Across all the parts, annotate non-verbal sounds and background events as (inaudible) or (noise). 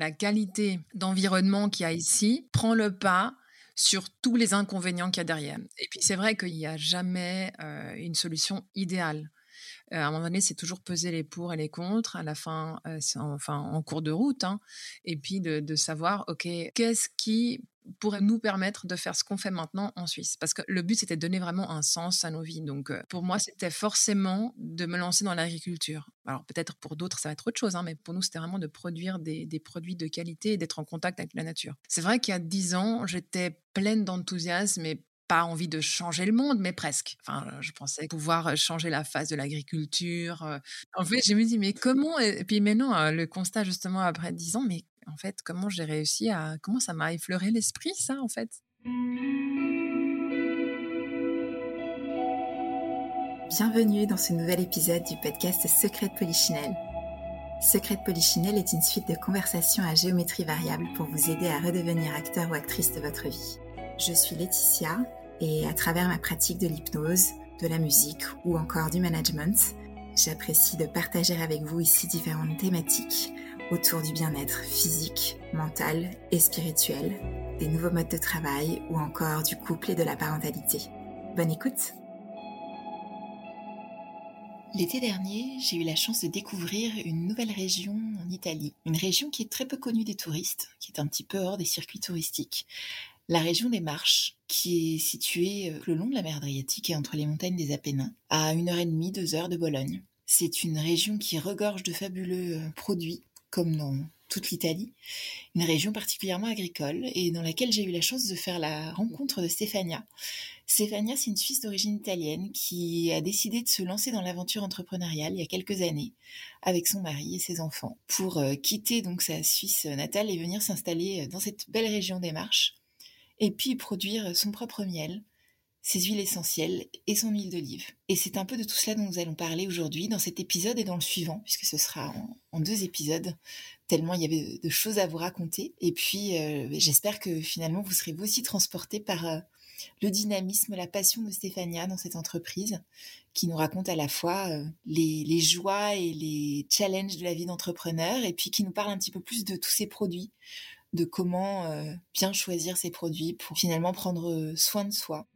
la qualité d'environnement qu'il y a ici prend le pas sur tous les inconvénients qu'il y a derrière. Et puis c'est vrai qu'il n'y a jamais euh, une solution idéale. Euh, à un moment donné, c'est toujours peser les pour et les contre. À la fin, euh, c'est enfin en cours de route. Hein. Et puis de, savoir, OK, qu'est-ce qui pourrait nous permettre de faire ce qu'on fait maintenant en Suisse? Parce que le but, c'était de donner vraiment un sens à nos vies. Donc, euh, pour moi, c'était forcément de me lancer dans l'agriculture. Alors, peut-être pour d'autres, ça va être autre chose, hein, mais pour nous, c'était vraiment de produire des, des produits de qualité et d'être en contact avec la nature. C'est vrai qu'il y a dix ans, j'étais pleine d'enthousiasme et pas envie de changer le monde, mais presque. Enfin, je pensais pouvoir changer la face de l'agriculture. En fait, je me dis, mais comment Et puis maintenant, le constat justement après dix ans, mais en fait, comment j'ai réussi à... Comment ça m'a effleuré l'esprit, ça, en fait? Bienvenue dans ce nouvel épisode du podcast Secret de Polichinelle. Secret de Polichinelle est une suite de conversations à géométrie variable pour vous aider à redevenir acteur ou actrice de votre vie. Je suis Laetitia et à travers ma pratique de l'hypnose, de la musique ou encore du management, j'apprécie de partager avec vous ici différentes thématiques autour du bien-être physique, mental et spirituel, des nouveaux modes de travail ou encore du couple et de la parentalité. Bonne écoute! L'été dernier, j'ai eu la chance de découvrir une nouvelle région en Italie, une région qui est très peu connue des touristes, qui est un petit peu hors des circuits touristiques, la région des Marches, qui est située euh, le long de la mer Adriatique et entre les montagnes des Apennins, à une heure et demie, deux heures de Bologne. C'est une région qui regorge de fabuleux euh, produits, comme dans toute l'Italie, une région particulièrement agricole et dans laquelle j'ai eu la chance de faire la rencontre de Stéphania. Stéphania, c'est une Suisse d'origine italienne qui a décidé de se lancer dans l'aventure entrepreneuriale il y a quelques années avec son mari et ses enfants pour euh, quitter donc sa Suisse natale et venir s'installer dans cette belle région des Marches et puis produire son propre miel, ses huiles essentielles et son huile d'olive. Et c'est un peu de tout cela dont nous allons parler aujourd'hui dans cet épisode et dans le suivant, puisque ce sera en, deux épisodes, tellement il y avait de, choses à vous raconter. Et puis euh, j'espère que finalement vous serez vous aussi transportés par euh, le dynamisme, la passion de Stéphania dans cette entreprise, qui nous raconte à la fois euh, les, joies et les challenges de la vie d'entrepreneur, et puis qui nous parle un petit peu plus de tous ces produits, de comment euh, bien choisir ses produits pour finalement prendre euh, soin de soi.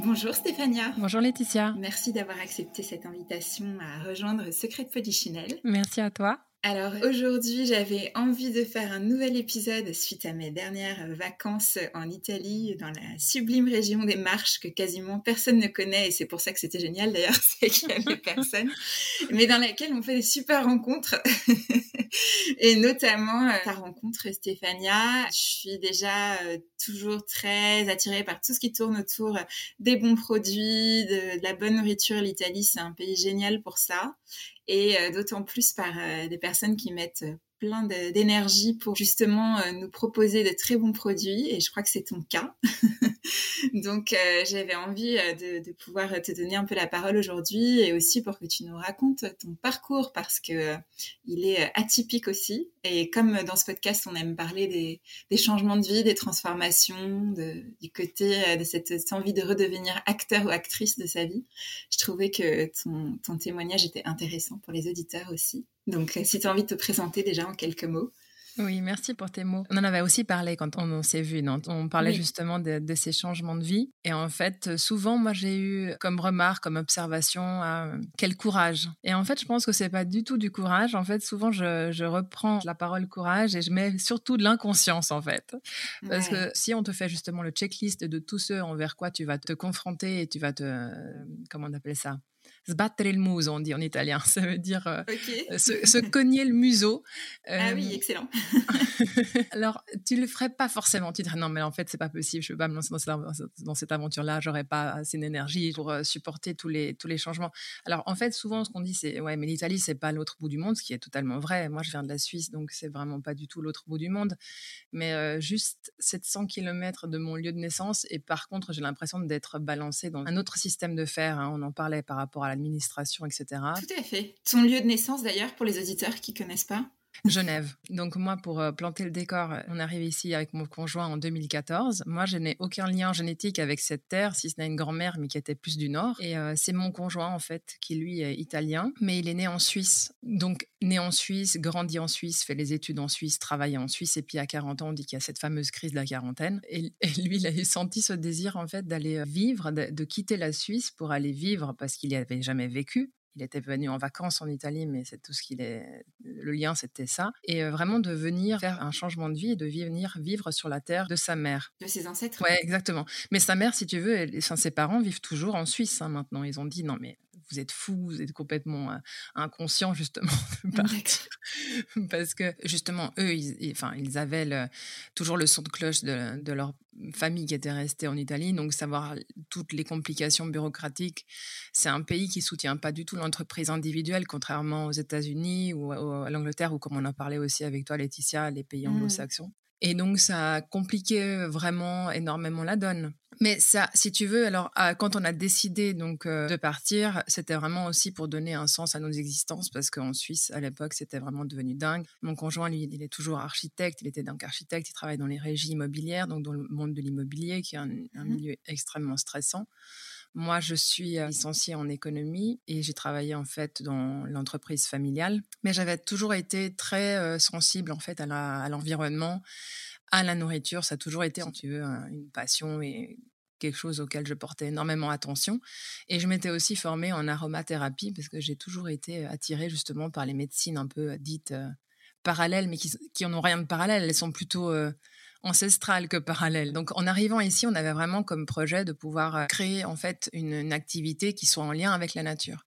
Bonjour Stéphania. Bonjour Laetitia. Merci d'avoir accepté cette invitation à rejoindre Secret Polichinelle. Merci à toi. Alors aujourd'hui, j'avais envie de faire un nouvel épisode suite à mes dernières vacances en Italie, dans la sublime région des Marches que quasiment personne ne connaît, et c'est pour ça que c'était génial d'ailleurs, (laughs) c'est qu'il n'y avait personne, mais dans laquelle on fait des super rencontres, (laughs) et notamment euh, ta rencontre Stéphania. Je suis déjà euh, toujours très attirée par tout ce qui tourne autour des bons produits, de, de la bonne nourriture. L'Italie, c'est un pays génial pour ça et euh, d'autant plus par euh, des personnes qui mettent euh, plein d'énergie pour justement nous proposer de très bons produits et je crois que c'est ton cas. (laughs) Donc j'avais envie de, pouvoir te donner un peu la parole aujourd'hui et aussi pour que tu nous racontes ton parcours parce que il est atypique aussi et comme dans ce podcast on aime parler des, changements de vie, des transformations, du côté de cette, envie de redevenir acteur ou actrice de sa vie, je trouvais que ton témoignage était intéressant pour les auditeurs aussi. Donc, euh, si tu as envie de te présenter déjà en quelques mots. Oui, merci pour tes mots. On en avait aussi parlé quand on, s'est vu. On parlait justement de, ces changements de vie. Et en fait, souvent, moi, j'ai eu comme remarque, comme observation, euh, quel courage. Et en fait, je pense que c'est pas du tout du courage. En fait, souvent, je, reprends la parole courage et je mets surtout de l'inconscience, en fait. Parce que si on te fait justement le checklist de tous ceux envers quoi tu vas te confronter et tu vas te, euh, comment on appelle ça? Sbattere il muso, on dit en italien. (laughs) Ça veut dire euh, se, cogner le museau. ah oui, euh, excellent. (laughs) alors, tu le ferais pas forcément. Tu dirais non, mais en fait, c'est pas possible. Je ne peux pas me lancer dans cette, aventure-là. J'aurais pas assez d'énergie pour euh, supporter tous les, tous les changements. Alors, en fait, souvent, ce qu'on dit, c'est ouais, mais l'Italie, c'est pas l'autre bout du monde, ce qui est totalement vrai. Moi, je viens de la Suisse, donc c'est vraiment pas du tout l'autre bout du monde. Mais juste 700 km de mon lieu de naissance. Et par contre, j'ai l'impression d'être balancée dans un autre système de fer. Hein. On en parlait par rapport à l'administration, etc. Tout à fait. Ton lieu de naissance, d'ailleurs, pour les auditeurs qui connaissent pas Genève. Donc moi, pour euh, planter le décor, on arrive ici avec mon conjoint en 2014. Moi, je n'ai aucun lien génétique avec cette terre, si ce n'est une grand-mère, mais qui était plus du nord. Et euh, c'est mon conjoint, en fait, qui lui est italien, mais il est né en Suisse. Donc, né en Suisse, grandi en Suisse, fait les études en Suisse, travaille en Suisse. Et puis, à 40 ans, on dit qu'il y a cette fameuse crise de la quarantaine. Et, lui, il a senti ce désir, en fait, d'aller euh, vivre, de, de quitter la Suisse pour aller vivre, parce qu'il n'y avait jamais vécu il était venu en vacances en Italie, mais c'est tout ce qu'il est. Le lien, c'était ça. Et vraiment de venir faire un changement de vie et de venir vivre sur la terre de sa mère. De ses ancêtres. Ouais, exactement. Mais sa mère, si tu veux, ses parents vivent toujours en Suisse hein, maintenant. Ils ont dit non, mais vous êtes fou, vous êtes complètement inconscient justement (laughs) de partir. Parce que justement, eux, ils, enfin, ils avaient toujours le son de cloche de, de, leur famille qui était restée en Italie. Donc, savoir toutes les complications bureaucratiques, c'est un pays qui soutient pas du tout l'entreprise individuelle, contrairement aux États-Unis ou à l'Angleterre, ou comme on en parlait aussi avec toi, Laetitia, les pays mmh. Et donc, ça a compliqué vraiment énormément la donne. Mais ça, si tu veux, alors ah, quand on a décidé donc euh, de partir, c'était vraiment aussi pour donner un sens à nos existences parce qu'en Suisse à l'époque c'était vraiment devenu dingue. Mon conjoint lui, il est toujours architecte, il était donc architecte, il travaille dans les régies immobilières, donc dans le monde de l'immobilier qui est un, un mmh milieu extrêmement stressant. Moi, je suis euh, licenciée en économie et j'ai travaillé en fait dans l'entreprise familiale. Mais j'avais toujours été très euh, sensible en fait à l'environnement, à, la nourriture. Ça a toujours été, si tu veux, une passion et quelque chose auquel je portais énormément attention. Et je m'étais aussi formée en aromathérapie parce que j'ai toujours été attirée justement par les médecines un peu dites euh, parallèles, mais qui, qui en ont rien de parallèle. Elles sont plutôt ancestrale que parallèle. Donc en arrivant ici, on avait vraiment comme projet de pouvoir euh, créer en fait une, activité qui soit en lien avec la nature.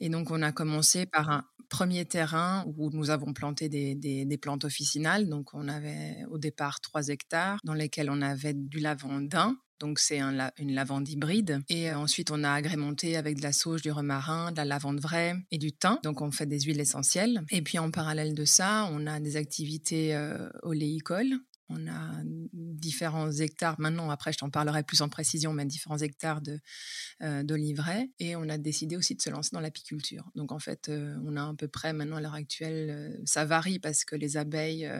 Et donc on a commencé par un premier terrain où nous avons planté des, des, plantes officinales. Donc on avait au départ 3 hectares dans lesquels on avait du lavandin, donc c'est un, une lavande hybride. Et euh, ensuite, on a agrémenté avec de la sauge, du romarin, de la lavande vraie et du thym. Donc on fait des huiles essentielles. Et puis en parallèle de ça, on a des activités euh, oléicoles. On a différents hectares, maintenant après je t'en parlerai plus en précision, mais différents hectares de, euh, Et on a décidé aussi de se lancer dans l'apiculture. Donc en fait, euh, on a à peu près maintenant à l'heure actuelle, euh, ça varie parce que les abeilles,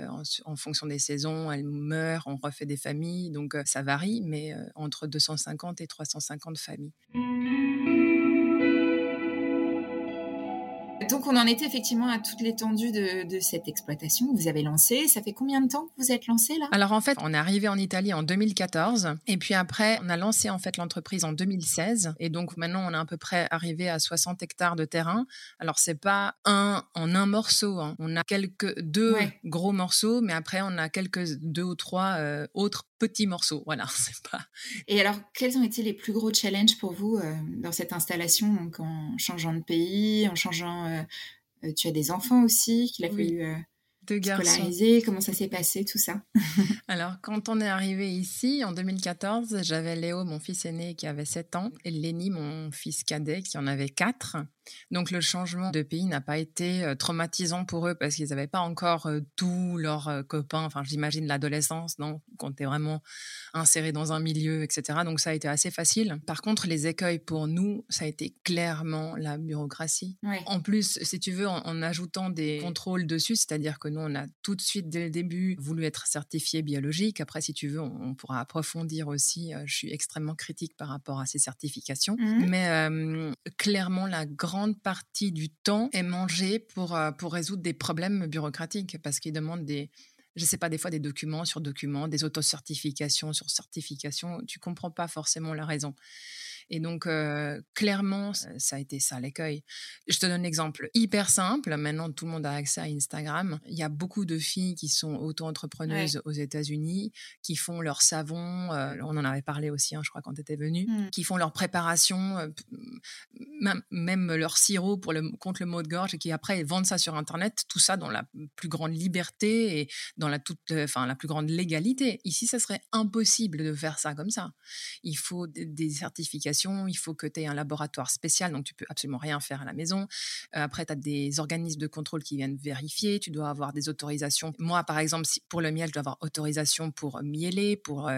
en, fonction des saisons, elles meurent, on refait des familles, donc ça varie, mais entre 250 et 350 familles. Donc on en était effectivement à toute l'étendue de, cette exploitation que vous avez lancée. Ça fait combien de temps que vous êtes lancé là? Alors en fait, on est arrivé en Italie en 2014 et puis après on a lancé en fait l'entreprise en 2016 et donc maintenant on est à peu près arrivé à 60 hectares de terrain. Alors c'est pas un en un morceau, hein. on a quelques deux gros morceaux, mais après on a quelques deux ou trois euh, autres petits morceaux. Voilà, (laughs) c'est pas. Et alors quels ont été les plus gros challenges pour vous euh, dans cette installation, donc en changeant de pays, en changeant euh, euh, tu as des enfants aussi qu'il a fallu euh, scolariser. Comment ça s'est passé tout ça? (laughs) Alors, quand on est arrivé ici en 2014, j'avais Léo, mon fils aîné, qui avait 7 ans, et Lénie, mon fils cadet, qui en avait 4. Donc le changement de pays n'a pas été euh, traumatisant pour eux parce qu'ils n'avaient pas encore euh, tous leurs euh, copains. Enfin, j'imagine l'adolescence, non, quand tu es vraiment inséré dans un milieu, etc. Donc ça a été assez facile. Par contre, les écueils pour nous, ça a été clairement la bureaucratie. En plus, si tu veux, en, ajoutant des contrôles dessus, c'est-à-dire que nous, on a tout de suite dès le début voulu être certifié biologique. Après, si tu veux, on, pourra approfondir aussi. je suis extrêmement critique par rapport à ces certifications, mmh. mais clairement la grande grande partie du temps est mangé pour, euh, pour résoudre des problèmes bureaucratiques parce qu'ils demandent des, je sais pas, des fois des documents sur documents, des autocertifications sur certifications. Tu comprends pas forcément la raison. Et donc, clairement, ça a été ça l'écueil. Je te donne un exemple hyper simple. Maintenant, tout le monde a accès à Instagram. Il y a beaucoup de filles qui sont auto-entrepreneuses aux États-Unis, qui font leur savon. on en avait parlé aussi, hein, je crois, quand tu étais venu, mmh. qui font leur préparation, même, leur sirop pour le, contre le mot de gorge, et qui après vendent ça sur Internet. Tout ça dans la plus grande liberté et dans la, toute, enfin, la plus grande légalité. Ici, ça serait impossible de faire ça comme ça. Il faut des certifications il faut que tu aies un laboratoire spécial, donc tu peux absolument rien faire à la maison. après, tu as des organismes de contrôle qui viennent vérifier, tu dois avoir des autorisations. Moi, par exemple, si, pour le miel, je dois avoir autorisation pour mieler, pour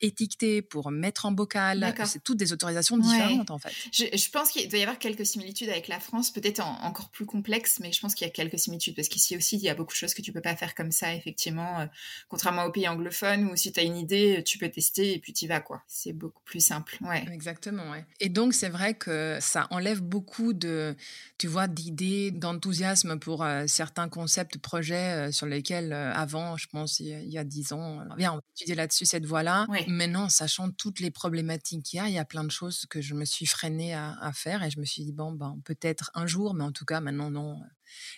étiqueter, pour mettre en bocal. C'est toutes des autorisations différentes, en fait. Je, pense qu'il doit y avoir quelques similitudes avec la France, peut-être encore plus complexes, mais je pense qu'il y a quelques similitudes, parce qu'ici aussi, il y a beaucoup de choses que tu peux pas faire comme ça, effectivement, contrairement aux pays anglophones, où si tu as une idée, tu peux tester et puis tu vas, quoi. C'est beaucoup plus simple, ouais. Exactement, ouais. Et donc, c'est vrai que ça enlève beaucoup de, tu vois, d'idées, d'enthousiasme pour certains concepts, projets sur lesquels, avant, je pense, il y a dix ans, bien, on étudier là-dessus cette voie-là. Maintenant, sachant toutes les problématiques qu'il y a, il y a plein de choses que je me suis freinée à, à faire et je me suis dit, bon, ben, peut-être un jour, mais en tout cas, maintenant, non.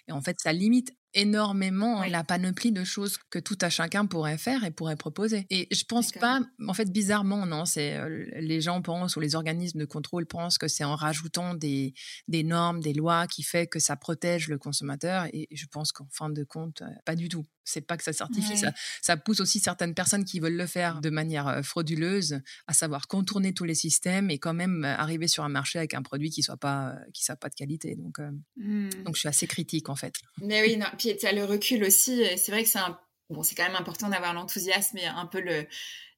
Et en fait, ça limite énormément la panoplie de choses que tout à chacun pourrait faire et pourrait proposer. Et je pense pas, en fait, bizarrement, non, c'est euh, les gens pensent ou les organismes de contrôle pensent que c'est en rajoutant des, des normes, des lois qui fait que ça protège le consommateur. Et je pense qu'en fin de compte, euh, pas du tout c'est pas que ça certifie, ça, ça, pousse aussi certaines personnes qui veulent le faire de manière frauduleuse, à savoir contourner tous les systèmes et quand même arriver sur un marché avec un produit qui soit pas qui soit pas de qualité. Donc, mmh. donc je suis assez critique en fait. Mais oui. Puis tu as le recul aussi. C'est vrai que c'est bon, c'est quand même important d'avoir l'enthousiasme et un peu le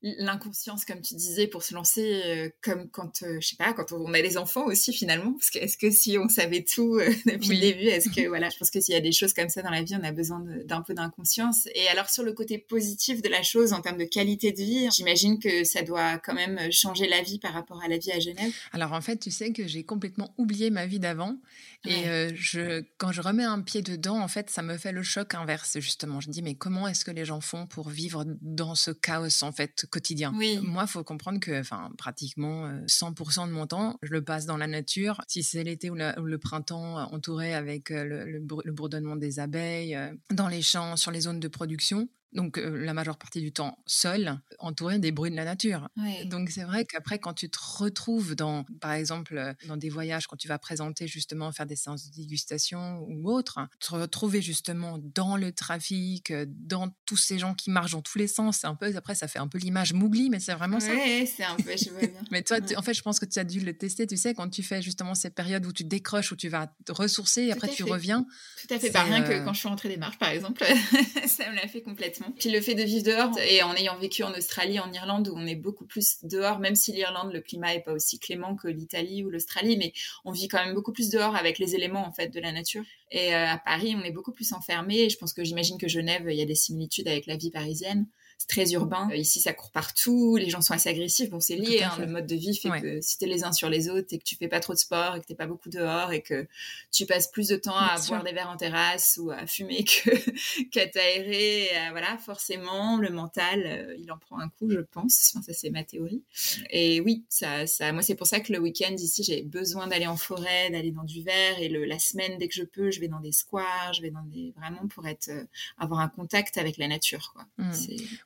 l'inconscience, comme tu disais, pour se lancer, euh, comme quand, euh, je sais pas, quand on a des enfants aussi finalement, parce que est-ce que si on savait tout euh, (laughs) depuis le début, est-ce que voilà, je (laughs) pense que s'il y a des choses comme ça dans la vie, on a besoin d'un peu d'inconscience. Et alors sur le côté positif de la chose, en termes de qualité de vie, j'imagine que ça doit quand même changer la vie par rapport à la vie à Genève. Alors en fait, tu sais que j'ai complètement oublié ma vie d'avant, et je, quand je remets un pied dedans, en fait, ça me fait le choc inverse justement. Je me dis mais comment est-ce que les gens font pour vivre dans ce chaos en fait quotidien. Oui. Moi, il faut comprendre que enfin, pratiquement 100% de mon temps, je le passe dans la nature. Si c'est l'été ou, le printemps, entouré avec le, le, bourdonnement des abeilles, dans les champs, sur les zones de production donc la majeure partie du temps seul, entouré des bruits de la nature. Donc c'est vrai qu'après, quand tu te retrouves dans, par exemple, dans des voyages, quand tu vas présenter justement, faire des séances de dégustation ou autre, te retrouver justement dans le trafic, dans tous ces gens qui marchent dans tous les sens, c'est un peu, après ça fait un peu l'image Mougli, mais c'est vraiment ça. Oui, c'est un peu, je vois bien. (laughs) mais toi, en fait, je pense que tu as dû le tester, tu sais, quand tu fais justement ces périodes où tu décroches, où tu vas te ressourcer, et après tu reviens. Tout à fait, pas rien que quand je suis rentrée des marches, par exemple, (laughs) ça me l'a fait complètement. Puis le fait de vivre dehors et en ayant vécu en Australie, en Irlande, où on est beaucoup plus dehors, même si l'Irlande, le climat est pas aussi clément que l'Italie ou l'Australie, mais on vit quand même beaucoup plus dehors avec les éléments en fait de la nature. Et euh, à Paris, on est beaucoup plus enfermé. Et je pense que j'imagine que Genève, il y a des similitudes avec la vie parisienne c'est très urbain. Euh, ici, ça court partout, les gens sont assez agressifs. Bon, c'est lié, hein, le mode de vie fait que si t'es les uns sur les autres et que tu fais pas trop de sport et que t'es pas beaucoup dehors et que tu passes plus de temps à boire des verres en terrasse ou à fumer que (laughs) qu'à t'aérer, voilà, forcément, le mental, euh, il en prend un coup, je pense. Enfin, ça, c'est ma théorie. Et oui, ça, ça, moi, c'est pour ça que le week-end ici, j'ai besoin d'aller en forêt, d'aller dans du verre et le, la semaine, dès que je peux, je vais dans des squares, je vais dans des, vraiment pour être, euh, avoir un contact avec la nature, quoi. Mmh.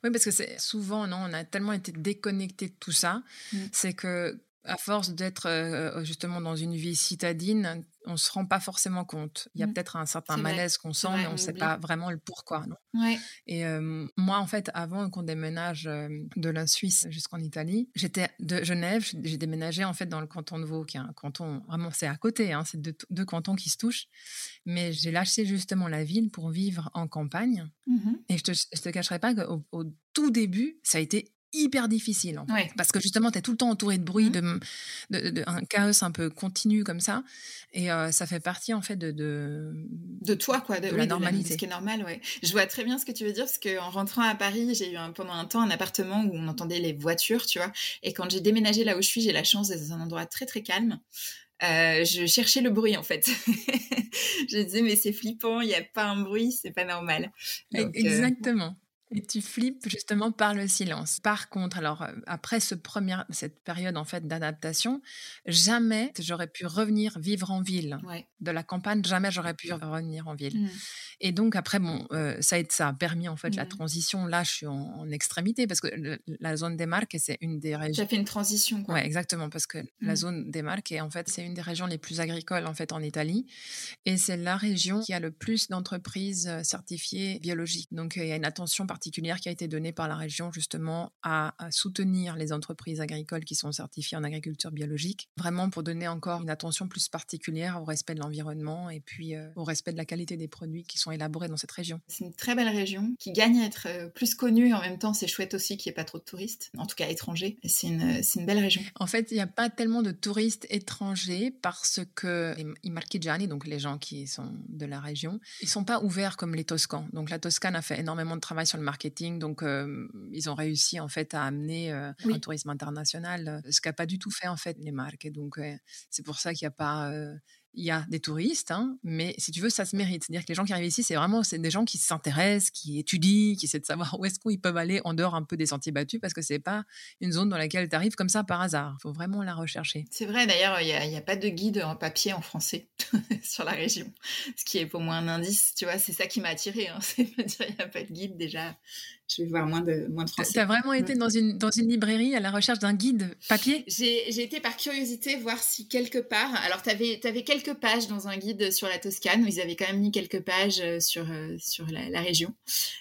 Oui, parce que c'est souvent, non, on a tellement été déconnecté de tout ça, mmh. c'est que à force d'être euh, justement dans une vie citadine, on se rend pas forcément compte. Il y a mmh. peut-être un certain malaise qu'on sent, mais on ne sait pas vraiment le pourquoi. Non Et moi, en fait, avant qu'on déménage de la Suisse jusqu'en Italie, j'étais de Genève, j'ai déménagé en fait dans le canton de Vaud, qui est un canton, vraiment c'est à côté, hein, c'est deux, cantons qui se touchent. Mais j'ai lâché justement la ville pour vivre en campagne. Mmh Et je te, je te cacherai pas qu'au au tout début, ça a été hyper difficile parce que justement tu es tout le temps entouré de bruit mmh. de, de, un chaos un peu continu comme ça et euh, ça fait partie en fait de de, toi quoi de, la normalité ce qui est normal ouais je vois très bien ce que tu veux dire parce que en rentrant à Paris j'ai eu pendant un temps un appartement où on entendait les voitures tu vois et quand j'ai déménagé là où je suis j'ai la chance d'être dans un endroit très très calme euh, je cherchais le bruit en fait. (laughs) je disais mais c'est flippant, il n'y a pas un bruit, c'est pas normal. Euh, exactement. Et tu flippes justement par le silence. Par contre, alors euh, après ce premier, cette période en fait d'adaptation, jamais j'aurais pu revenir vivre en ville. De la campagne, jamais j'aurais pu revenir en ville. Mmh. Et donc après, bon, euh, ça, a, ça a permis en fait la mmh. transition. Là, je suis en, extrémité parce que la zone des Marques, c'est une des régions. J'ai fait une transition. Quoi. Ouais, exactement, parce que la mmh. zone des Marques, en fait, c'est une des régions les plus agricoles en fait en Italie, et c'est la région qui a le plus d'entreprises euh, certifiées biologiques. Donc il y a une attention particulière particulière qui a été donnée par la région justement à, soutenir les entreprises agricoles qui sont certifiées en agriculture biologique, vraiment pour donner encore une attention plus particulière au respect de l'environnement et puis euh, au respect de la qualité des produits qui sont élaborés dans cette région. C'est une très belle région qui gagne à être euh, plus connue. En même temps, c'est chouette aussi qu'il n'y ait pas trop de touristes, en tout cas étrangers. C'est une, une, belle région. En fait, il n'y a pas tellement de touristes étrangers parce que les marchigiani, donc les gens qui sont de la région, ils sont pas ouverts comme les Toscans. Donc la Toscane a fait énormément de travail sur le marketing, donc euh, ils ont réussi en fait à amener euh, un tourisme international, ce qu'a pas du tout fait en fait les marques. Donc c'est pour ça qu'il n'y a pas il y a des touristes, hein, mais si tu veux, ça se mérite. C'est-à-dire que les gens qui arrivent ici, c'est vraiment des gens qui s'intéressent, qui étudient, qui essaient de savoir où est-ce peuvent aller en dehors un peu des sentiers battus, parce que c'est pas une zone dans laquelle tu arrives comme ça par hasard. Il faut vraiment la rechercher. C'est vrai, d'ailleurs, il n'y a, pas de guide en papier en français (laughs) sur la région, ce qui est pour moi un indice, tu vois, c'est ça qui m'a attiré. Hein, (laughs) c'est de dire il n'y a pas de guide déjà je vais voir moins de, moins de français. Tu as vraiment été dans une, dans une librairie à la recherche d'un guide papier? J'ai été par curiosité voir si quelque part. Alors, tu avais, avais, quelques pages dans un guide sur la Toscane, où ils avaient quand même mis quelques pages euh, sur, euh, sur la, région.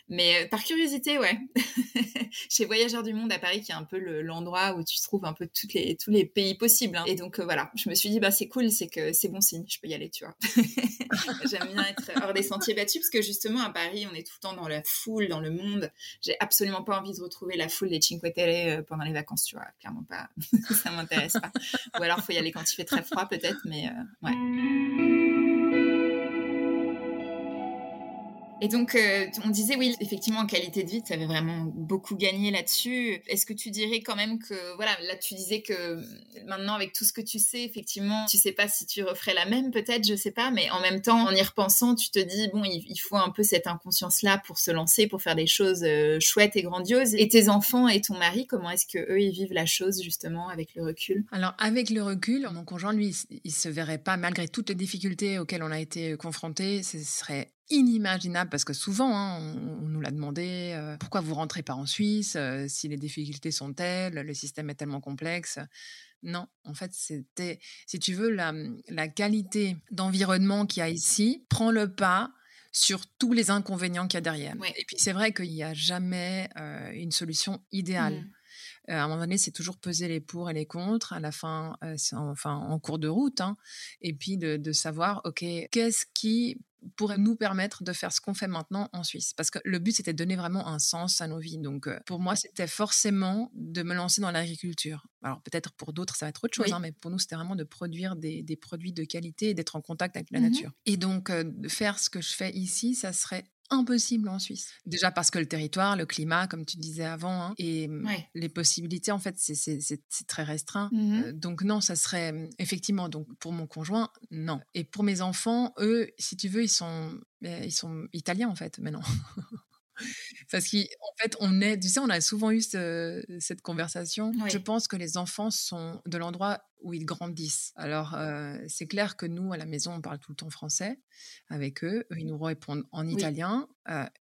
Mais euh, par curiosité, ouais. (laughs) Chez Voyageurs du Monde à Paris, qui est un peu l'endroit où tu trouves un peu toutes les, tous les pays possibles. Hein. Et donc, voilà, je me suis dit, bah, c'est cool, c'est que c'est bon signe, je peux y aller, tu vois. (laughs) J'aime bien être hors des sentiers battus, parce que justement, à Paris, on est tout le temps dans la foule, dans le monde j'ai absolument pas envie de retrouver la foule des Cinque Terre euh, pendant les vacances, tu vois. Clairement pas. (laughs) ça m'intéresse pas. Ou alors, faut y aller quand il fait très froid, peut-être, mais euh, ouais. Et donc, euh, on disait, oui, effectivement, en qualité de vie, tu avais vraiment beaucoup gagné là-dessus. Est-ce que tu dirais quand même que, voilà, là, tu disais que maintenant, avec tout ce que tu sais, effectivement, tu sais pas si tu referais la même, peut-être, je sais pas, mais en même temps, en y repensant, tu te dis, bon, il, faut un peu cette inconscience-là pour se lancer, pour faire des choses euh, chouettes et grandioses. Et tes enfants et ton mari, comment est-ce que eux ils vivent la chose, justement, avec le recul? Alors, avec le recul, mon conjoint, lui, il se verrait pas, malgré toutes les difficultés auxquelles on a été confrontés, ce serait inimaginable parce que souvent hein, on, nous l'a demandé euh, pourquoi vous rentrez pas en Suisse euh, si les difficultés sont telles, le système est tellement complexe? Non, en fait, c'était, si tu veux, la, la qualité d'environnement qu'il y a ici prend le pas sur tous les inconvénients qu'il y a derrière. Et puis c'est vrai qu'il n'y a jamais euh, une solution idéale. Mmh. à un moment donné, c'est toujours peser les pour et les contre. À la fin, c'est enfin en cours de route. Hein. Et puis de, de savoir, ok, qu'est-ce qui pourrait nous permettre de faire ce qu'on fait maintenant en Suisse. Parce que le but, c'était de donner vraiment un sens à nos vies. Donc, euh, pour moi, c'était forcément de me lancer dans l'agriculture. Alors, peut-être pour d'autres, ça va être autre chose, hein, mais pour nous, c'était vraiment de produire des, produits de qualité et d'être en contact avec la mmh nature. Et donc, euh, de faire ce que je fais ici, ça serait impossible en Suisse. Déjà parce que le territoire, le climat, comme tu disais avant, hein, et mmh, les possibilités, en fait, c'est très restreint. Mmh euh, donc non, ça serait mmh, effectivement, donc pour mon conjoint, non. Et pour mes enfants, eux, si tu veux, ils sont, ils sont italiens en fait maintenant. (laughs) Parce qu'en fait, on est, tu sais, on a souvent eu cette conversation. Je pense que les enfants sont de l'endroit où ils grandissent. Alors, c'est clair que nous, à la maison, on parle tout le temps français avec eux. Ils nous répondent en italien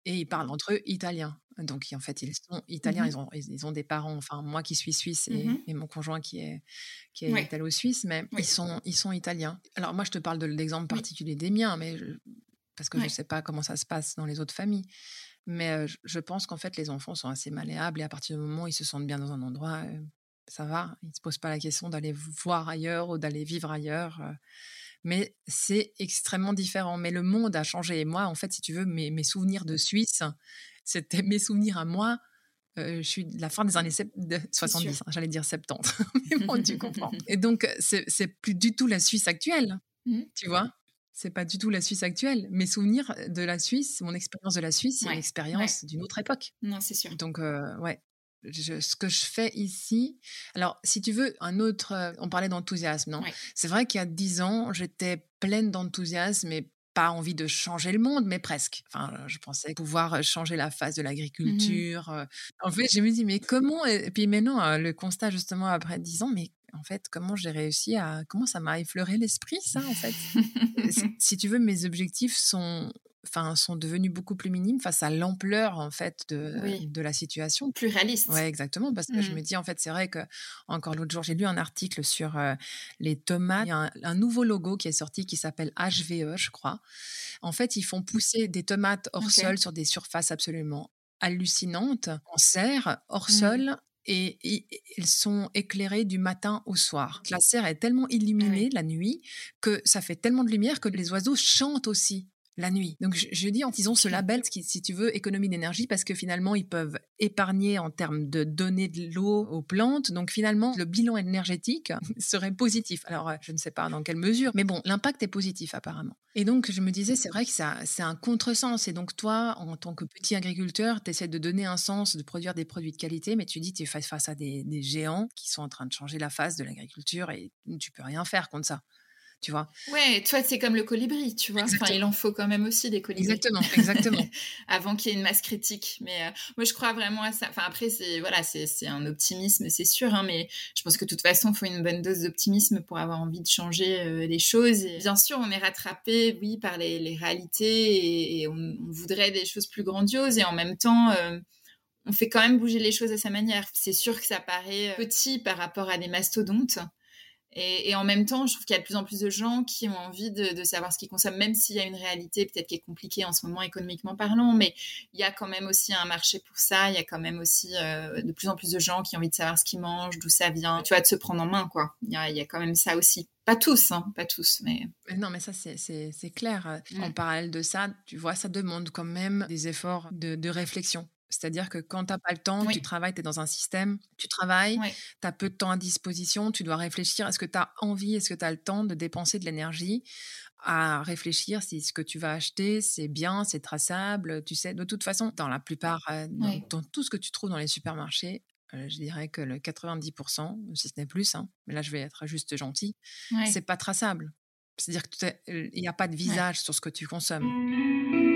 et ils parlent entre eux italien. Donc, en fait, ils sont italiens. Mmh ils, ont, ils, ont des parents, enfin, moi qui suis suisse et, mmh mon conjoint qui est, qui est italo-suisse, mais ils, sont, ils sont italiens. Alors, moi, je te parle de l'exemple particulier des miens, mais parce que je ne sais pas comment ça se passe dans les autres familles. Mais je pense qu'en fait, les enfants sont assez malléables et à partir du moment où ils se sentent bien dans un endroit, ça va. Ils ne se posent pas la question d'aller voir ailleurs ou d'aller vivre ailleurs. Mais c'est extrêmement différent. Mais le monde a changé. Et moi, en fait, si tu veux, mes, mes souvenirs de Suisse, (laughs) c'était mes souvenirs à moi. je suis de la fin des années 70, hein, j'allais dire 70, (laughs) mais bon, tu comprends. Et donc, c'est plus du tout la Suisse actuelle, mmh. tu vois? C'est pas du tout la Suisse actuelle. Mes souvenirs de la Suisse, mon expérience de la Suisse, c'est une expérience d'une autre époque. Non, c'est sûr. Donc, euh, ouais. ce que je fais ici. Alors, si tu veux, un autre. Euh, on parlait d'enthousiasme, non C'est vrai qu'il y a dix ans, j'étais pleine d'enthousiasme et pas envie de changer le monde, mais presque. Enfin, je pensais pouvoir changer la face de mmh l'agriculture. En fait, je me dis, mais comment Et puis maintenant, le constat justement après dix ans, mais en fait, comment j'ai réussi à. Comment ça m'a effleuré l'esprit, ça, en fait? (laughs) Si, tu veux, mes objectifs sont. Enfin, sont devenus beaucoup plus minimes face à l'ampleur en fait de, de la situation. Plus réaliste. Ouais, exactement, parce que je me mmh. dis en fait c'est vrai que encore l'autre jour j'ai lu un article sur les tomates. Il y a un, nouveau logo qui est sorti qui s'appelle HVE, je crois. En fait, ils font pousser des tomates hors sol sur des surfaces absolument hallucinantes en serre, hors mmh. sol, et, elles sont éclairées du matin au soir. La serre est tellement ah illuminée la nuit que ça fait tellement de lumière que les oiseaux chantent aussi la nuit. Donc je, dis, ils ont ce label, si tu veux, économie d'énergie, parce que finalement, ils peuvent épargner en termes de donner de l'eau aux plantes. Donc finalement, le bilan énergétique (laughs) serait positif. Alors, euh, je ne sais pas dans quelle mesure, mais bon, l'impact est positif apparemment. Et donc, je me disais, c'est vrai que ça, c'est un contresens. Et donc, toi, en tant que petit agriculteur, tu essaies de donner un sens, de produire des produits de qualité, mais tu dis, tu es face à des, des géants qui sont en train de changer la face de l'agriculture et tu peux rien faire contre ça tu vois. Ouais, toi, c'est comme le colibri, tu vois. Enfin, il en faut quand même aussi des colibris. Exactement, exactement. (laughs) Avant qu'il y ait une masse critique. Mais euh, moi, je crois vraiment à ça. Enfin, après, c'est voilà, c'est un optimisme, c'est sûr, hein, mais je pense que de toute façon, il faut une bonne dose d'optimisme pour avoir envie de changer euh, les choses. Et bien sûr, on est rattrapé, oui, par les, les réalités et, on, voudrait des choses plus grandioses et en même temps. Euh, on fait quand même bouger les choses à sa manière. C'est sûr que ça paraît petit par rapport à des mastodontes, et, en même temps, je trouve qu'il y a de plus en plus de gens qui ont envie de, savoir ce qu'ils consomment, même s'il y a une réalité peut-être qui est compliquée en ce moment économiquement parlant, mais il y a quand même aussi un marché pour ça. Il y a quand même aussi euh, de plus en plus de gens qui ont envie de savoir ce qu'ils mangent, d'où ça vient. Tu vois, de se prendre en main, quoi. Il y a, quand même ça aussi. Pas tous, hein, pas tous, mais... Non, mais ça, c'est clair. En parallèle de ça, tu vois, ça demande quand même des efforts de réflexion. C'est-à-dire que quand tu n'as pas le temps, tu travailles, tu es dans un système, tu travailles, tu as peu de temps à disposition, tu dois réfléchir, est-ce que tu as envie, est-ce que tu as le temps de dépenser de l'énergie à réfléchir si ce que tu vas acheter, c'est bien, c'est traçable, tu sais, de toute façon, dans la plupart, euh, dans, tout ce que tu trouves dans les supermarchés, euh, je dirais que le 90%, si ce n'est plus, hein, mais là je vais être juste gentil, c'est pas traçable. C'est-à-dire qu'il n'y a pas de visage sur ce que tu consommes.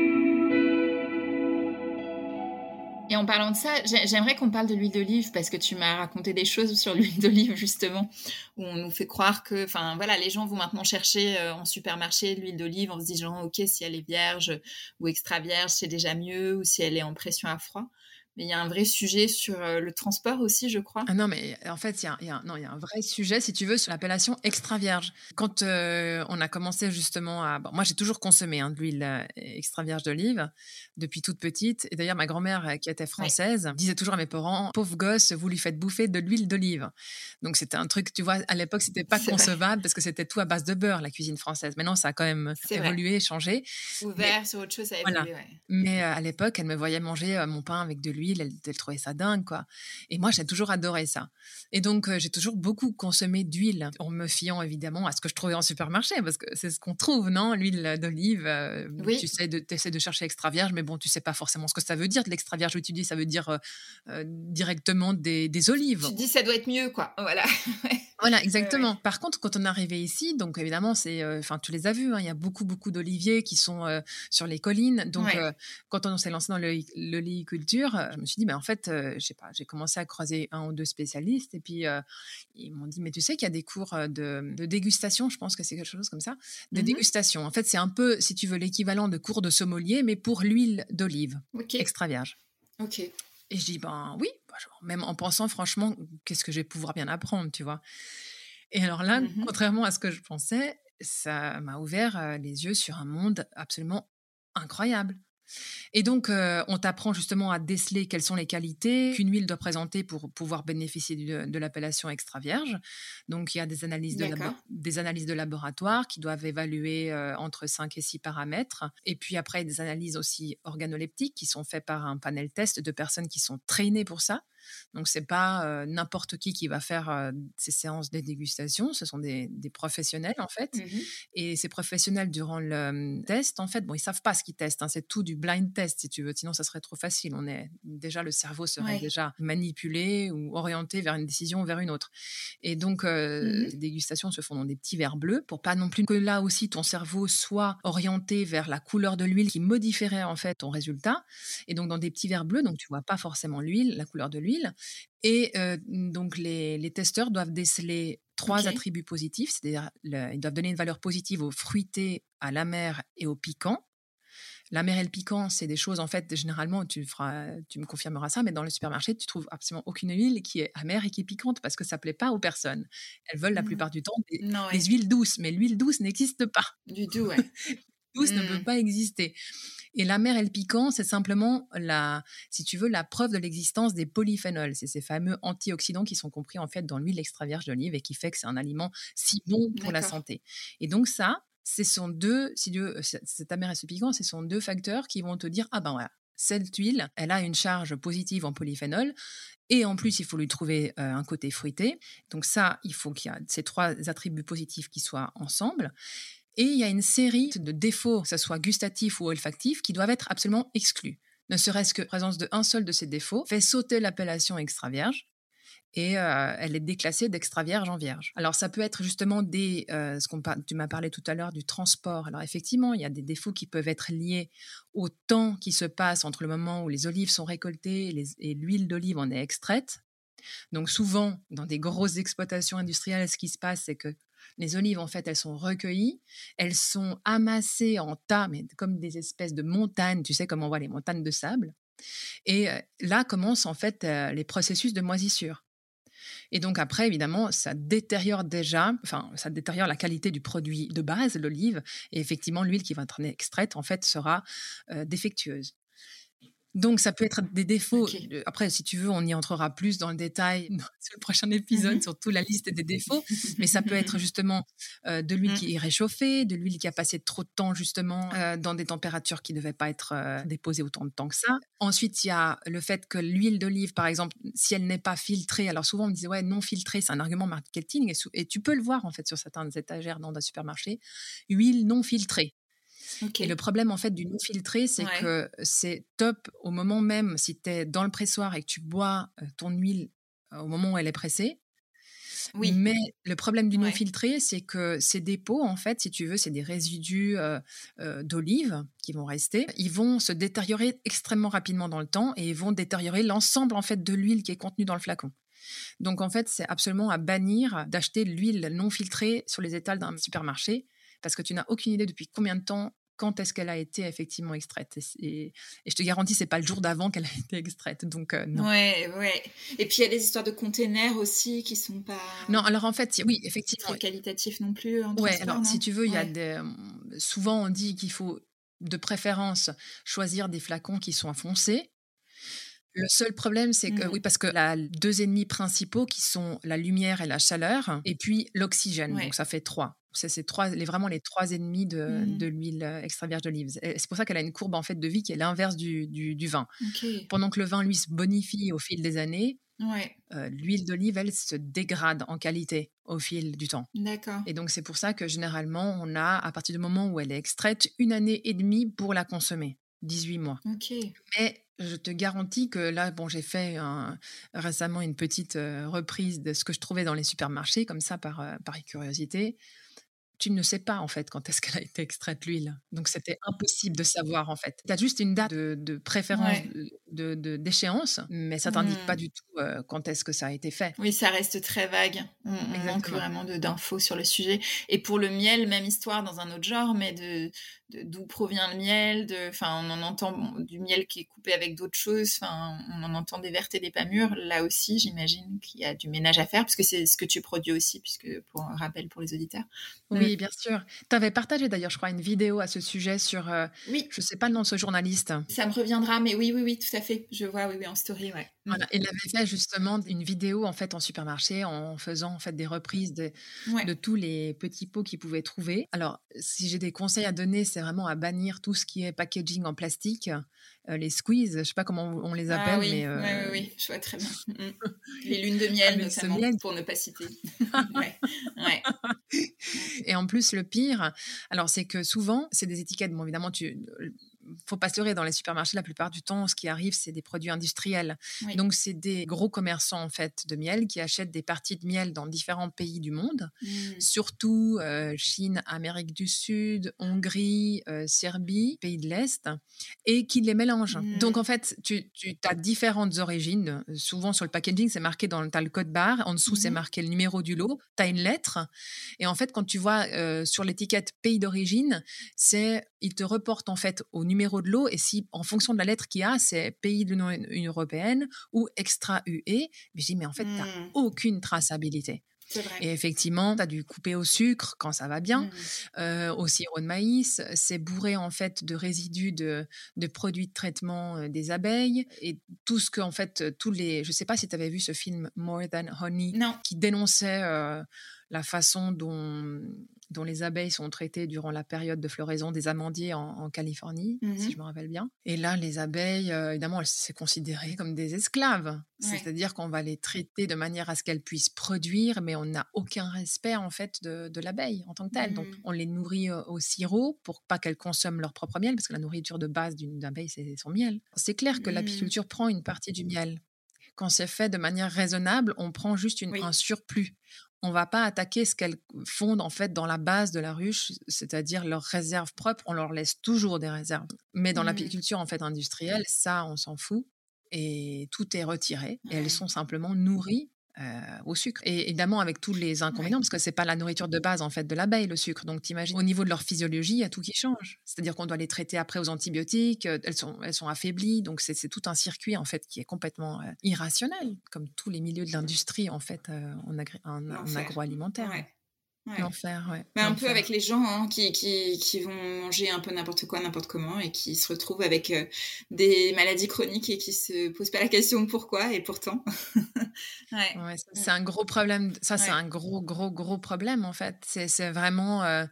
Et en parlant de ça, j'aimerais qu'on parle de l'huile d'olive parce que tu m'as raconté des choses sur l'huile d'olive justement, où on nous fait croire que, enfin voilà, les gens vont maintenant chercher euh, en supermarché l'huile d'olive en se disant, ok, si elle est vierge ou extra vierge, c'est déjà mieux, ou si elle est en pression à froid mais il y a un vrai sujet sur euh, le transport aussi, je crois. Ah non, mais en fait, il y, a, y a, non, il y a un vrai sujet, si tu veux, sur l'appellation extra vierge. Quand euh, on a commencé justement à... Bon, moi, j'ai toujours consommé hein, de l'huile euh, extra vierge d'olive depuis toute petite. Et d'ailleurs, ma grand-mère, qui était française, disait toujours à mes parents, pauvre gosse, vous lui faites bouffer de l'huile d'olive. Donc, c'était un truc, tu vois, à l'époque, c'était pas concevable parce que c'était tout à base de beurre, la cuisine française. Maintenant, ça a quand même évolué, changé. Ouvert sur autre chose, ça a évolué, Mais à l'époque, elle me voyait manger mon pain avec de l'huile elle, elle, trouvait ça dingue, quoi. Et moi, j'ai toujours adoré ça. Et donc, euh, j'ai toujours beaucoup consommé d'huile, en me fiant évidemment à ce que je trouvais en supermarché, parce que c'est ce qu'on trouve, non L'huile d'olive, euh, oui. tu sais, de, essaies de chercher extra vierge, mais bon, tu sais pas forcément ce que ça veut dire de l'extra vierge. Oui, tu dis, ça veut dire euh, directement des, des, olives. Tu dis, ça doit être mieux, quoi. (laughs) Voilà. voilà, exactement. Par contre, quand on est arrivé ici, donc évidemment, c'est, enfin, tu les as vus, hein, il y a beaucoup, beaucoup d'oliviers qui sont sur les collines. Donc, quand on s'est lancé dans l'oliviculture, je me suis dit, mais en fait, je sais pas, j'ai commencé à croiser un ou deux spécialistes et puis ils m'ont dit, mais tu sais qu'il y a des cours de, dégustation, je pense que c'est quelque chose comme ça, de mmh dégustation. En fait, c'est un peu, si tu veux, l'équivalent de cours de sommelier, mais pour l'huile d'olive extra vierge. Ok. Et je dis, ben oui, bah, même en pensant franchement, qu'est-ce que je vais pouvoir bien apprendre, tu vois? Et alors là, mmh contrairement à ce que je pensais, ça m'a ouvert les yeux sur un monde absolument incroyable. Et donc, euh, on t'apprend justement à déceler quelles sont les qualités qu'une huile doit présenter pour pouvoir bénéficier de, l'appellation extra vierge. Donc, il y a des analyses, de des analyses de laboratoire qui doivent évaluer euh, entre 5 et 6 paramètres. Et puis après, des analyses aussi organoleptiques qui sont faites par un panel test de personnes qui sont traînées pour ça. Donc c'est pas n'importe qui qui va faire ces séances de dégustation, ce sont des, professionnels en fait. Mmh Et ces professionnels durant le test, en fait, bon, ils savent pas ce qu'ils testent, hein, c'est tout du blind test si tu veux, sinon ça serait trop facile. On est déjà le cerveau serait déjà manipulé ou orienté vers une décision ou vers une autre. Et donc mmh les dégustations se font dans des petits verres bleus pour pas non plus que là aussi ton cerveau soit orienté vers la couleur de l'huile qui modifierait en fait ton résultat. Et donc dans des petits verres bleus, donc tu vois pas forcément l'huile, la couleur de l'huile et donc, les, testeurs doivent déceler trois attributs positifs, c'est-à-dire ils doivent donner une valeur positive au fruité, à l'amer et au piquant. L'amer et le piquant, c'est des choses, en fait, généralement, tu, feras, tu me confirmeras ça, mais dans le supermarché, tu trouves absolument aucune huile qui est amère et qui est piquante parce que ça ne plaît pas aux personnes. Elles veulent la mmh. plupart du temps des, huiles douces, mais l'huile douce n'existe pas. Du tout, ouais. (laughs) douce ne peut mmh. pas exister. Et l'amer et le piquant, c'est simplement la, si tu veux, la preuve de l'existence des polyphénols. C'est ces fameux antioxydants qui sont compris en fait dans l'huile extra vierge d'olive et qui fait que c'est un aliment si bon pour la santé. Et donc ça, ce sont deux, si Dieu, cet amer et ce piquant, ce sont deux facteurs qui vont te dire ah ben voilà, cette huile, elle a une charge positive en polyphénol et en plus, il faut lui trouver euh, un côté fruité. Donc ça, il faut qu'il y ait ces trois attributs positifs qui soient ensemble. Et il y a une série de défauts, que ce soit gustatifs ou olfactifs, qui doivent être absolument exclus. Ne serait-ce que la présence de un seul de ces défauts fait sauter l'appellation extra vierge et euh, elle est déclassée d'extra vierge en vierge. Alors ça peut être justement des, euh, ce qu'on tu m'as parlé tout à l'heure du transport. Alors effectivement, il y a des défauts qui peuvent être liés au temps qui se passe entre le moment où les olives sont récoltées et l'huile d'olive en est extraite. Donc souvent, dans des grosses exploitations industrielles, ce qui se passe, c'est que les olives, en fait, elles sont recueillies, elles sont amassées en tas, mais comme des espèces de montagnes, tu sais, comme on voit les montagnes de sable. Et là commencent en fait les processus de moisissure. Et donc après, évidemment, ça détériore déjà, enfin, ça détériore la qualité du produit de base, l'olive, et effectivement, l'huile qui va être extraite, en fait, sera défectueuse. Donc, ça peut être des défauts. Après, si tu veux, on y entrera plus dans le détail (laughs) sur le prochain épisode, mmh sur toute la liste des défauts. Mais ça peut être (laughs) justement euh, de l'huile mmh. qui est réchauffée, de l'huile qui a passé trop de temps justement euh, dans des températures qui ne devaient pas être euh, déposées autant de temps que ça. Ensuite, il y a le fait que l'huile d'olive, par exemple, si elle n'est pas filtrée, alors souvent on me disait, ouais, non filtrée, c'est un argument marketing. Et, et, tu peux le voir en fait sur certains étagères dans un supermarché. Huile non filtrée. Et le problème en fait du non filtré, c'est que c'est top au moment même si tu es dans le pressoir et que tu bois ton huile au moment où elle est pressée. Oui. Mais le problème du non filtré, c'est que ces dépôts, en fait, si tu veux, c'est des résidus d'olive qui vont rester. Ils vont se détériorer extrêmement rapidement dans le temps et ils vont détériorer l'ensemble en fait de l'huile qui est contenue dans le flacon. Donc en fait, c'est absolument à bannir d'acheter l'huile non filtrée sur les étals d'un supermarché parce que tu n'as aucune idée depuis combien de temps quand est-ce qu'elle a été effectivement extraite. Et, je te garantis, c'est pas le jour d'avant qu'elle a été extraite. Donc, euh, non. Ouais, ouais. Et puis, il y a des histoires de containers aussi qui sont pas. Non, alors en fait, oui, effectivement. Très qualitatifs non plus. En ouais, alors si tu veux, il y a des. Euh, souvent, on dit qu'il faut de préférence choisir des flacons qui sont foncés. Le seul problème, c'est que, mmh. oui, parce que a deux ennemis principaux qui sont la lumière et la chaleur, et puis l'oxygène. Donc, ça fait trois. C'est trois, les, vraiment les trois ennemis de, mmh. de l'huile euh, extra vierge d'olive. C'est pour ça qu'elle a une courbe en fait de vie qui est l'inverse du, du, vin. Pendant que le vin, lui, se bonifie au fil des années, euh, l'huile d'olive, elle, se dégrade en qualité au fil du temps. D'accord. Et donc, c'est pour ça que généralement, on a, à partir du moment où elle est extraite, une année et demie pour la consommer. 18 mois. Ok. Mais je te garantis que là, bon, j'ai fait récemment une petite euh, reprise de ce que je trouvais dans les supermarchés, comme ça, par, par curiosité tu ne sais pas en fait quand est-ce qu'elle a été extraite l'huile. Donc c'était impossible de savoir en fait. Tu as juste une date de, préférence de, d'échéance, mais ça t'indique pas mmh. du tout euh, quand est-ce que ça a été fait. Oui, ça reste très vague. On, manque vraiment d'infos sur le sujet. Et pour le miel, même histoire dans un autre genre, mais de d'où provient le miel, de, enfin, on en entend du miel qui est coupé avec d'autres choses, enfin, on en entend des vertes et des pas mûres. Là aussi, j'imagine qu'il y a du ménage à faire, puisque c'est ce que tu produis aussi, puisque pour un rappel pour les auditeurs. Oui, bien sûr. Tu avais partagé d'ailleurs, je crois, une vidéo à ce sujet sur, euh, oui. je sais pas le nom de ce journaliste. Ça me reviendra, mais oui, oui, oui, tout à fait. Je vois, oui, oui, en story, ouais. Voilà. Il avait fait justement une vidéo en fait en supermarché en faisant en fait des reprises de, de tous les petits pots qu'il pouvait trouver. Alors, si j'ai des conseils à donner, c'est vraiment à bannir tout ce qui est packaging en plastique, euh, les squeezes, je sais pas comment on les ah appelle, oui, mais euh... oui, oui, je vois très bien. Mm, mm. (laughs) les lunes de miel notamment, pour ne pas citer. (laughs) ouais, ouais. Et en plus, le pire, alors c'est que souvent, c'est des étiquettes. Bon, évidemment, tu faut pas se leurrer, dans les supermarchés, la plupart du temps, ce qui arrive, c'est des produits industriels. Donc, c'est des gros commerçants, en fait, de miel qui achètent des parties de miel dans différents pays du monde, mmh. surtout euh, Chine, Amérique du Sud, Hongrie, euh, Serbie, pays de l'Est, et qui les mélangent. Mmh. Donc, en fait, tu, as différentes origines. Souvent, sur le packaging, c'est marqué dans le, code barre. En dessous, c'est mmh. marqué le numéro du lot. Tu as une lettre. Et en fait, quand tu vois euh, sur l'étiquette pays d'origine, c'est il te reporte en fait au numéro de l'eau et si en fonction de la lettre qu'il y a, c'est pays de l'Union européenne ou extra UE, mais je dis mais en fait tu n'as mmh. aucune traçabilité. Et effectivement, tu as du couper au sucre quand ça va bien, mmh. au sirop de maïs. C'est bourré en fait de résidus de, de produits de traitement des abeilles et tout ce que en fait tous les. Je sais pas si tu avais vu ce film More Than Honey, qui dénonçait la façon dont, dont les abeilles sont traitées durant la période de floraison des amandiers en, Californie, si mmh je me rappelle bien. Et là, les abeilles, euh, évidemment, c'est considéré comme des esclaves. C'est-à-dire qu'on va les traiter de manière à ce qu'elles puissent produire, mais on n'a aucun respect en fait de, l'abeille en tant que telle. Donc, mmh. on les nourrit euh, au sirop pour pas qu'elles consomment leur propre miel, parce que la nourriture de base d'une abeille, c'est son miel. C'est clair que mmh. l'apiculture prend une partie du miel quand c'est fait de manière raisonnable, on prend juste un surplus on va pas attaquer ce qu'elles fondent en fait dans la base de la ruche, c'est-à-dire leurs réserves propres. On leur laisse toujours des réserves. Mais dans mmh. l'apiculture en fait industrielle, ça, on s'en fout et tout est retiré. Et elles sont simplement nourries euh, au sucre. Et évidemment, avec tous les inconvénients, parce que c'est pas la nourriture de base en fait de l'abeille, le sucre. Donc, t'imagines, au niveau de leur physiologie, il y a tout qui change. C'est-à-dire qu'on doit les traiter après aux antibiotiques, euh, elles sont, elles sont affaiblies. Donc, c'est tout un circuit en fait qui est complètement euh, irrationnel, comme tous les milieux de l'industrie en fait en, en, agroalimentaire. L'enfer, ouais. Mais un peu avec les gens hein, qui, qui, qui, vont manger un peu n'importe quoi, n'importe comment, et qui se retrouvent avec euh, des maladies chroniques et qui se posent pas la question pourquoi, et pourtant. (laughs) ouais. c'est un gros problème. Ça, c'est un gros, gros, gros problème, en fait. C'est vraiment. Euh,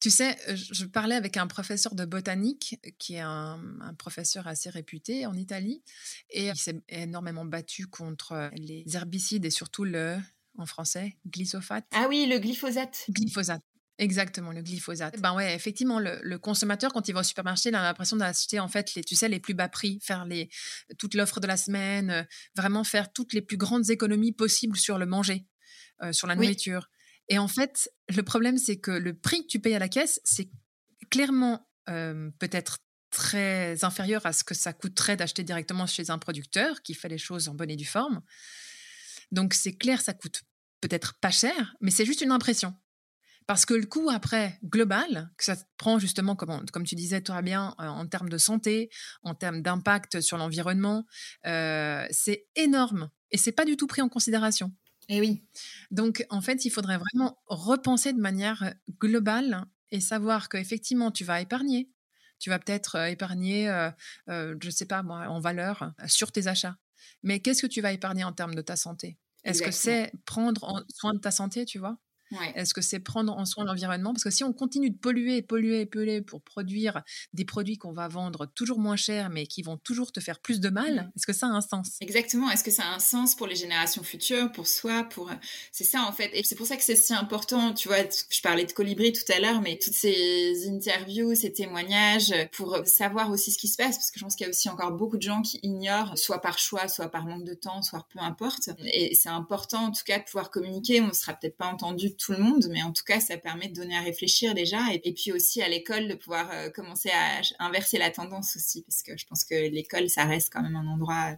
tu sais, je parlais avec un professeur de botanique, qui est un, un professeur assez réputé en Italie, et il s'est énormément battu contre les herbicides et surtout le en français, glyphosate. Ah oui, le glyphosate. Glyphosate. Exactement, le glyphosate. Ben ouais, effectivement, le, consommateur, quand il va au supermarché, il a l'impression d'acheter, en fait, les, tu sais, les plus bas prix, faire les, toute l'offre de la semaine, euh, vraiment faire toutes les plus grandes économies possibles sur le manger, euh, sur la nourriture. Et en fait, le problème, c'est que le prix que tu payes à la caisse, c'est clairement euh, peut-être très inférieur à ce que ça coûterait d'acheter directement chez un producteur qui fait les choses en bonne et due forme. Donc c'est clair, ça coûte peut-être pas cher, mais c'est juste une impression. Parce que le coût après global, que ça prend justement, comme, comme tu disais toi bien, euh, en termes de santé, en termes d'impact sur l'environnement, euh, c'est énorme et c'est pas du tout pris en considération. Et eh oui. Donc en fait, il faudrait vraiment repenser de manière globale et savoir qu'effectivement, tu vas épargner. Tu vas peut-être euh, épargner, je ne sais pas moi, en valeur sur tes achats. Mais qu'est-ce que tu vas épargner en termes de ta santé? Est-ce que c'est prendre soin de ta santé, tu vois? Est-ce que c'est prendre en soin l'environnement? Parce que si on continue de polluer, polluer, polluer pour produire des produits qu'on va vendre toujours moins cher, mais qui vont toujours te faire plus de mal, est-ce que ça a un sens? Exactement. Est-ce que ça a un sens pour les générations futures, pour soi, pour c'est ça en fait. Et c'est pour ça que c'est si important. Tu vois, je parlais de Colibri tout à l'heure, mais toutes ces interviews, ces témoignages, pour savoir aussi ce qui se passe, parce que je pense qu'il y a aussi encore beaucoup de gens qui ignorent, soit par choix, soit par manque de temps, soit peu importe. Et c'est important en tout cas de pouvoir communiquer. On ne sera peut-être pas entendu tout le monde, mais en tout cas, ça permet de donner à réfléchir déjà. Et, puis aussi à l'école de pouvoir euh, commencer à inverser la tendance aussi, parce que je pense que l'école, ça reste quand même un endroit euh,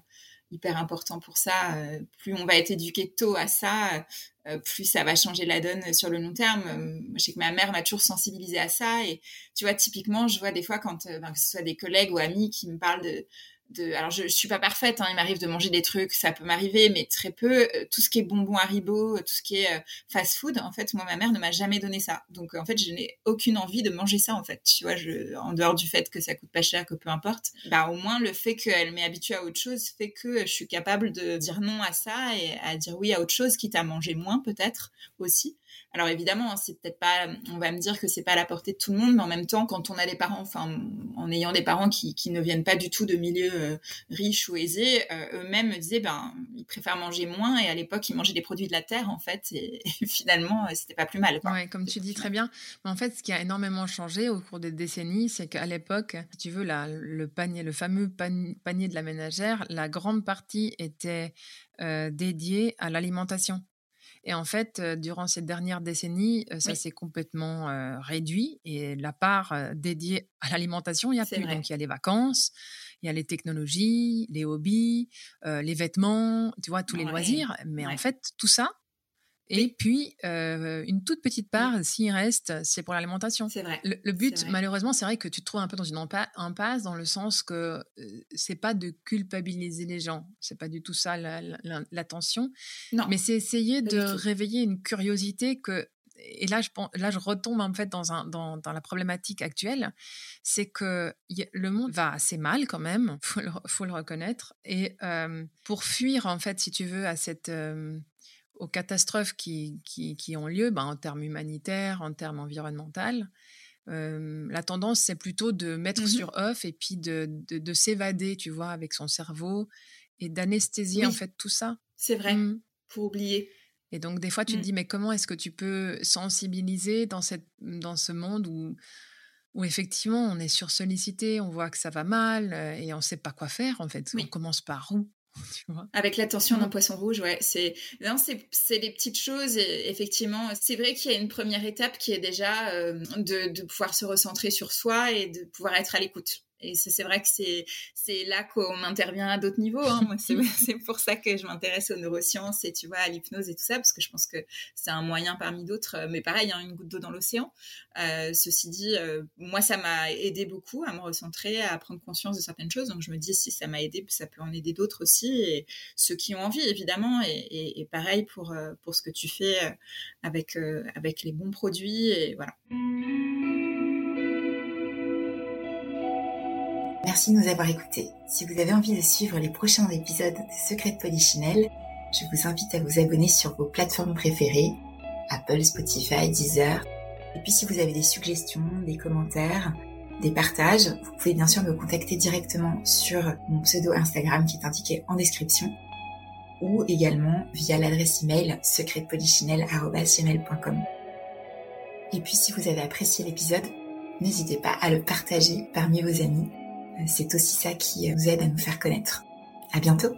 hyper important pour ça. Euh, plus on va être éduqué tôt à ça, plus ça va changer la donne sur le long terme. je sais que ma mère m'a toujours sensibilisée à ça. Et tu vois, typiquement, je vois des fois quand, ben, que ce soit des collègues ou amis qui me parlent de alors je, je suis pas parfaite, hein, il m'arrive de manger des trucs, ça peut m'arriver, mais très peu. Euh, tout ce qui est bonbons Haribo, tout ce qui est euh, fast food, en fait, moi ma mère ne m'a jamais donné ça. Donc en fait, je n'ai aucune envie de manger ça en fait. Tu vois, je, en dehors du fait que ça coûte pas cher, que peu importe, bah au moins le fait qu'elle m'ait habituée à autre chose fait que je suis capable de dire non à ça et à dire oui à autre chose, quitte à manger moins peut-être aussi. Alors évidemment, hein, c'est peut-être pas, on va me dire que c'est pas à la portée de tout le monde, mais en même temps, quand on a des parents, enfin, en ayant des parents qui, qui ne viennent pas du tout de milieux euh, riches ou aisés, euh, eux-mêmes me disaient, ben, ils préfèrent manger moins, et à l'époque, ils mangeaient des produits de la terre, en fait, et, (laughs) finalement, euh, c'était pas plus mal. Oui, comme tu dis très bien. Mais en fait, ce qui a énormément changé au cours des décennies, c'est qu'à l'époque, si tu veux, la, le panier, le fameux panier de la ménagère, la grande partie était dédiée à l'alimentation. Et en fait, durant ces dernières décennies, ça s'est complètement réduit et la part dédiée à l'alimentation, il n'y a plus. Donc, il y a les vacances, il y a les technologies, les hobbies, les vêtements, tu vois, tous les loisirs. Mais en fait, tout ça, Et puis, euh, une toute petite part, s'il reste, c'est pour l'alimentation. C'est vrai. Le, but, malheureusement, c'est vrai que tu te trouves un peu dans une impasse dans le sens que c'est pas de culpabiliser les gens. C'est pas du tout ça l'attention. non. Mais c'est essayer de réveiller une curiosité que et là je, là, je retombe en fait dans, un, dans, dans la problématique actuelle, c'est que le monde va assez mal quand même, (laughs) faut le, faut le reconnaître. Et pour fuir en fait, si tu veux, à cette aux catastrophes qui, qui, qui ont lieu, ben, en termes humanitaires, en termes environnementaux, la tendance, c'est plutôt de mettre mmh sur off et puis de, de, s'évader, tu vois, avec son cerveau et d'anesthésier en fait tout ça. C'est vrai, mmh. pour oublier. Et donc, des fois, tu te mmh. dis, mais comment est-ce que tu peux sensibiliser dans, cette, dans ce monde où, où effectivement on est sursollicité, on voit que ça va mal euh, et on ne sait pas quoi faire en fait. On commence par où? (laughs) Avec l'attention d'un poisson rouge, ouais, c'est non, c'est des petites choses. Et effectivement, c'est vrai qu'il y a une première étape qui est déjà euh, de, de, pouvoir se recentrer sur soi et de pouvoir être à l'écoute. Et c'est vrai que c'est là qu'on intervient à d'autres niveaux. Hein. (laughs) c'est pour ça que je m'intéresse aux neurosciences et tu vois à l'hypnose et tout ça parce que je pense que c'est un moyen parmi d'autres. Euh, mais pareil, hein, une goutte d'eau dans l'océan. Euh, ceci dit, euh, moi ça m'a aidé beaucoup à me recentrer, à prendre conscience de certaines choses. Donc je me dis si ça m'a aidé, ça peut en aider d'autres aussi et ceux qui ont envie évidemment. Et, et, pareil pour pour ce que tu fais avec avec les bons produits et voilà. Merci de nous avoir écoutés. Si vous avez envie de suivre les prochains épisodes de Secret de je vous invite à vous abonner sur vos plateformes préférées, Apple, Spotify, Deezer. Et puis si vous avez des suggestions, des commentaires, des partages, vous pouvez bien sûr me contacter directement sur mon pseudo Instagram qui est indiqué en description ou également via l'adresse email secretpolichinelle.com. Et puis si vous avez apprécié l'épisode, n'hésitez pas à le partager parmi vos amis c'est aussi ça qui vous aide à nous faire connaître. À bientôt!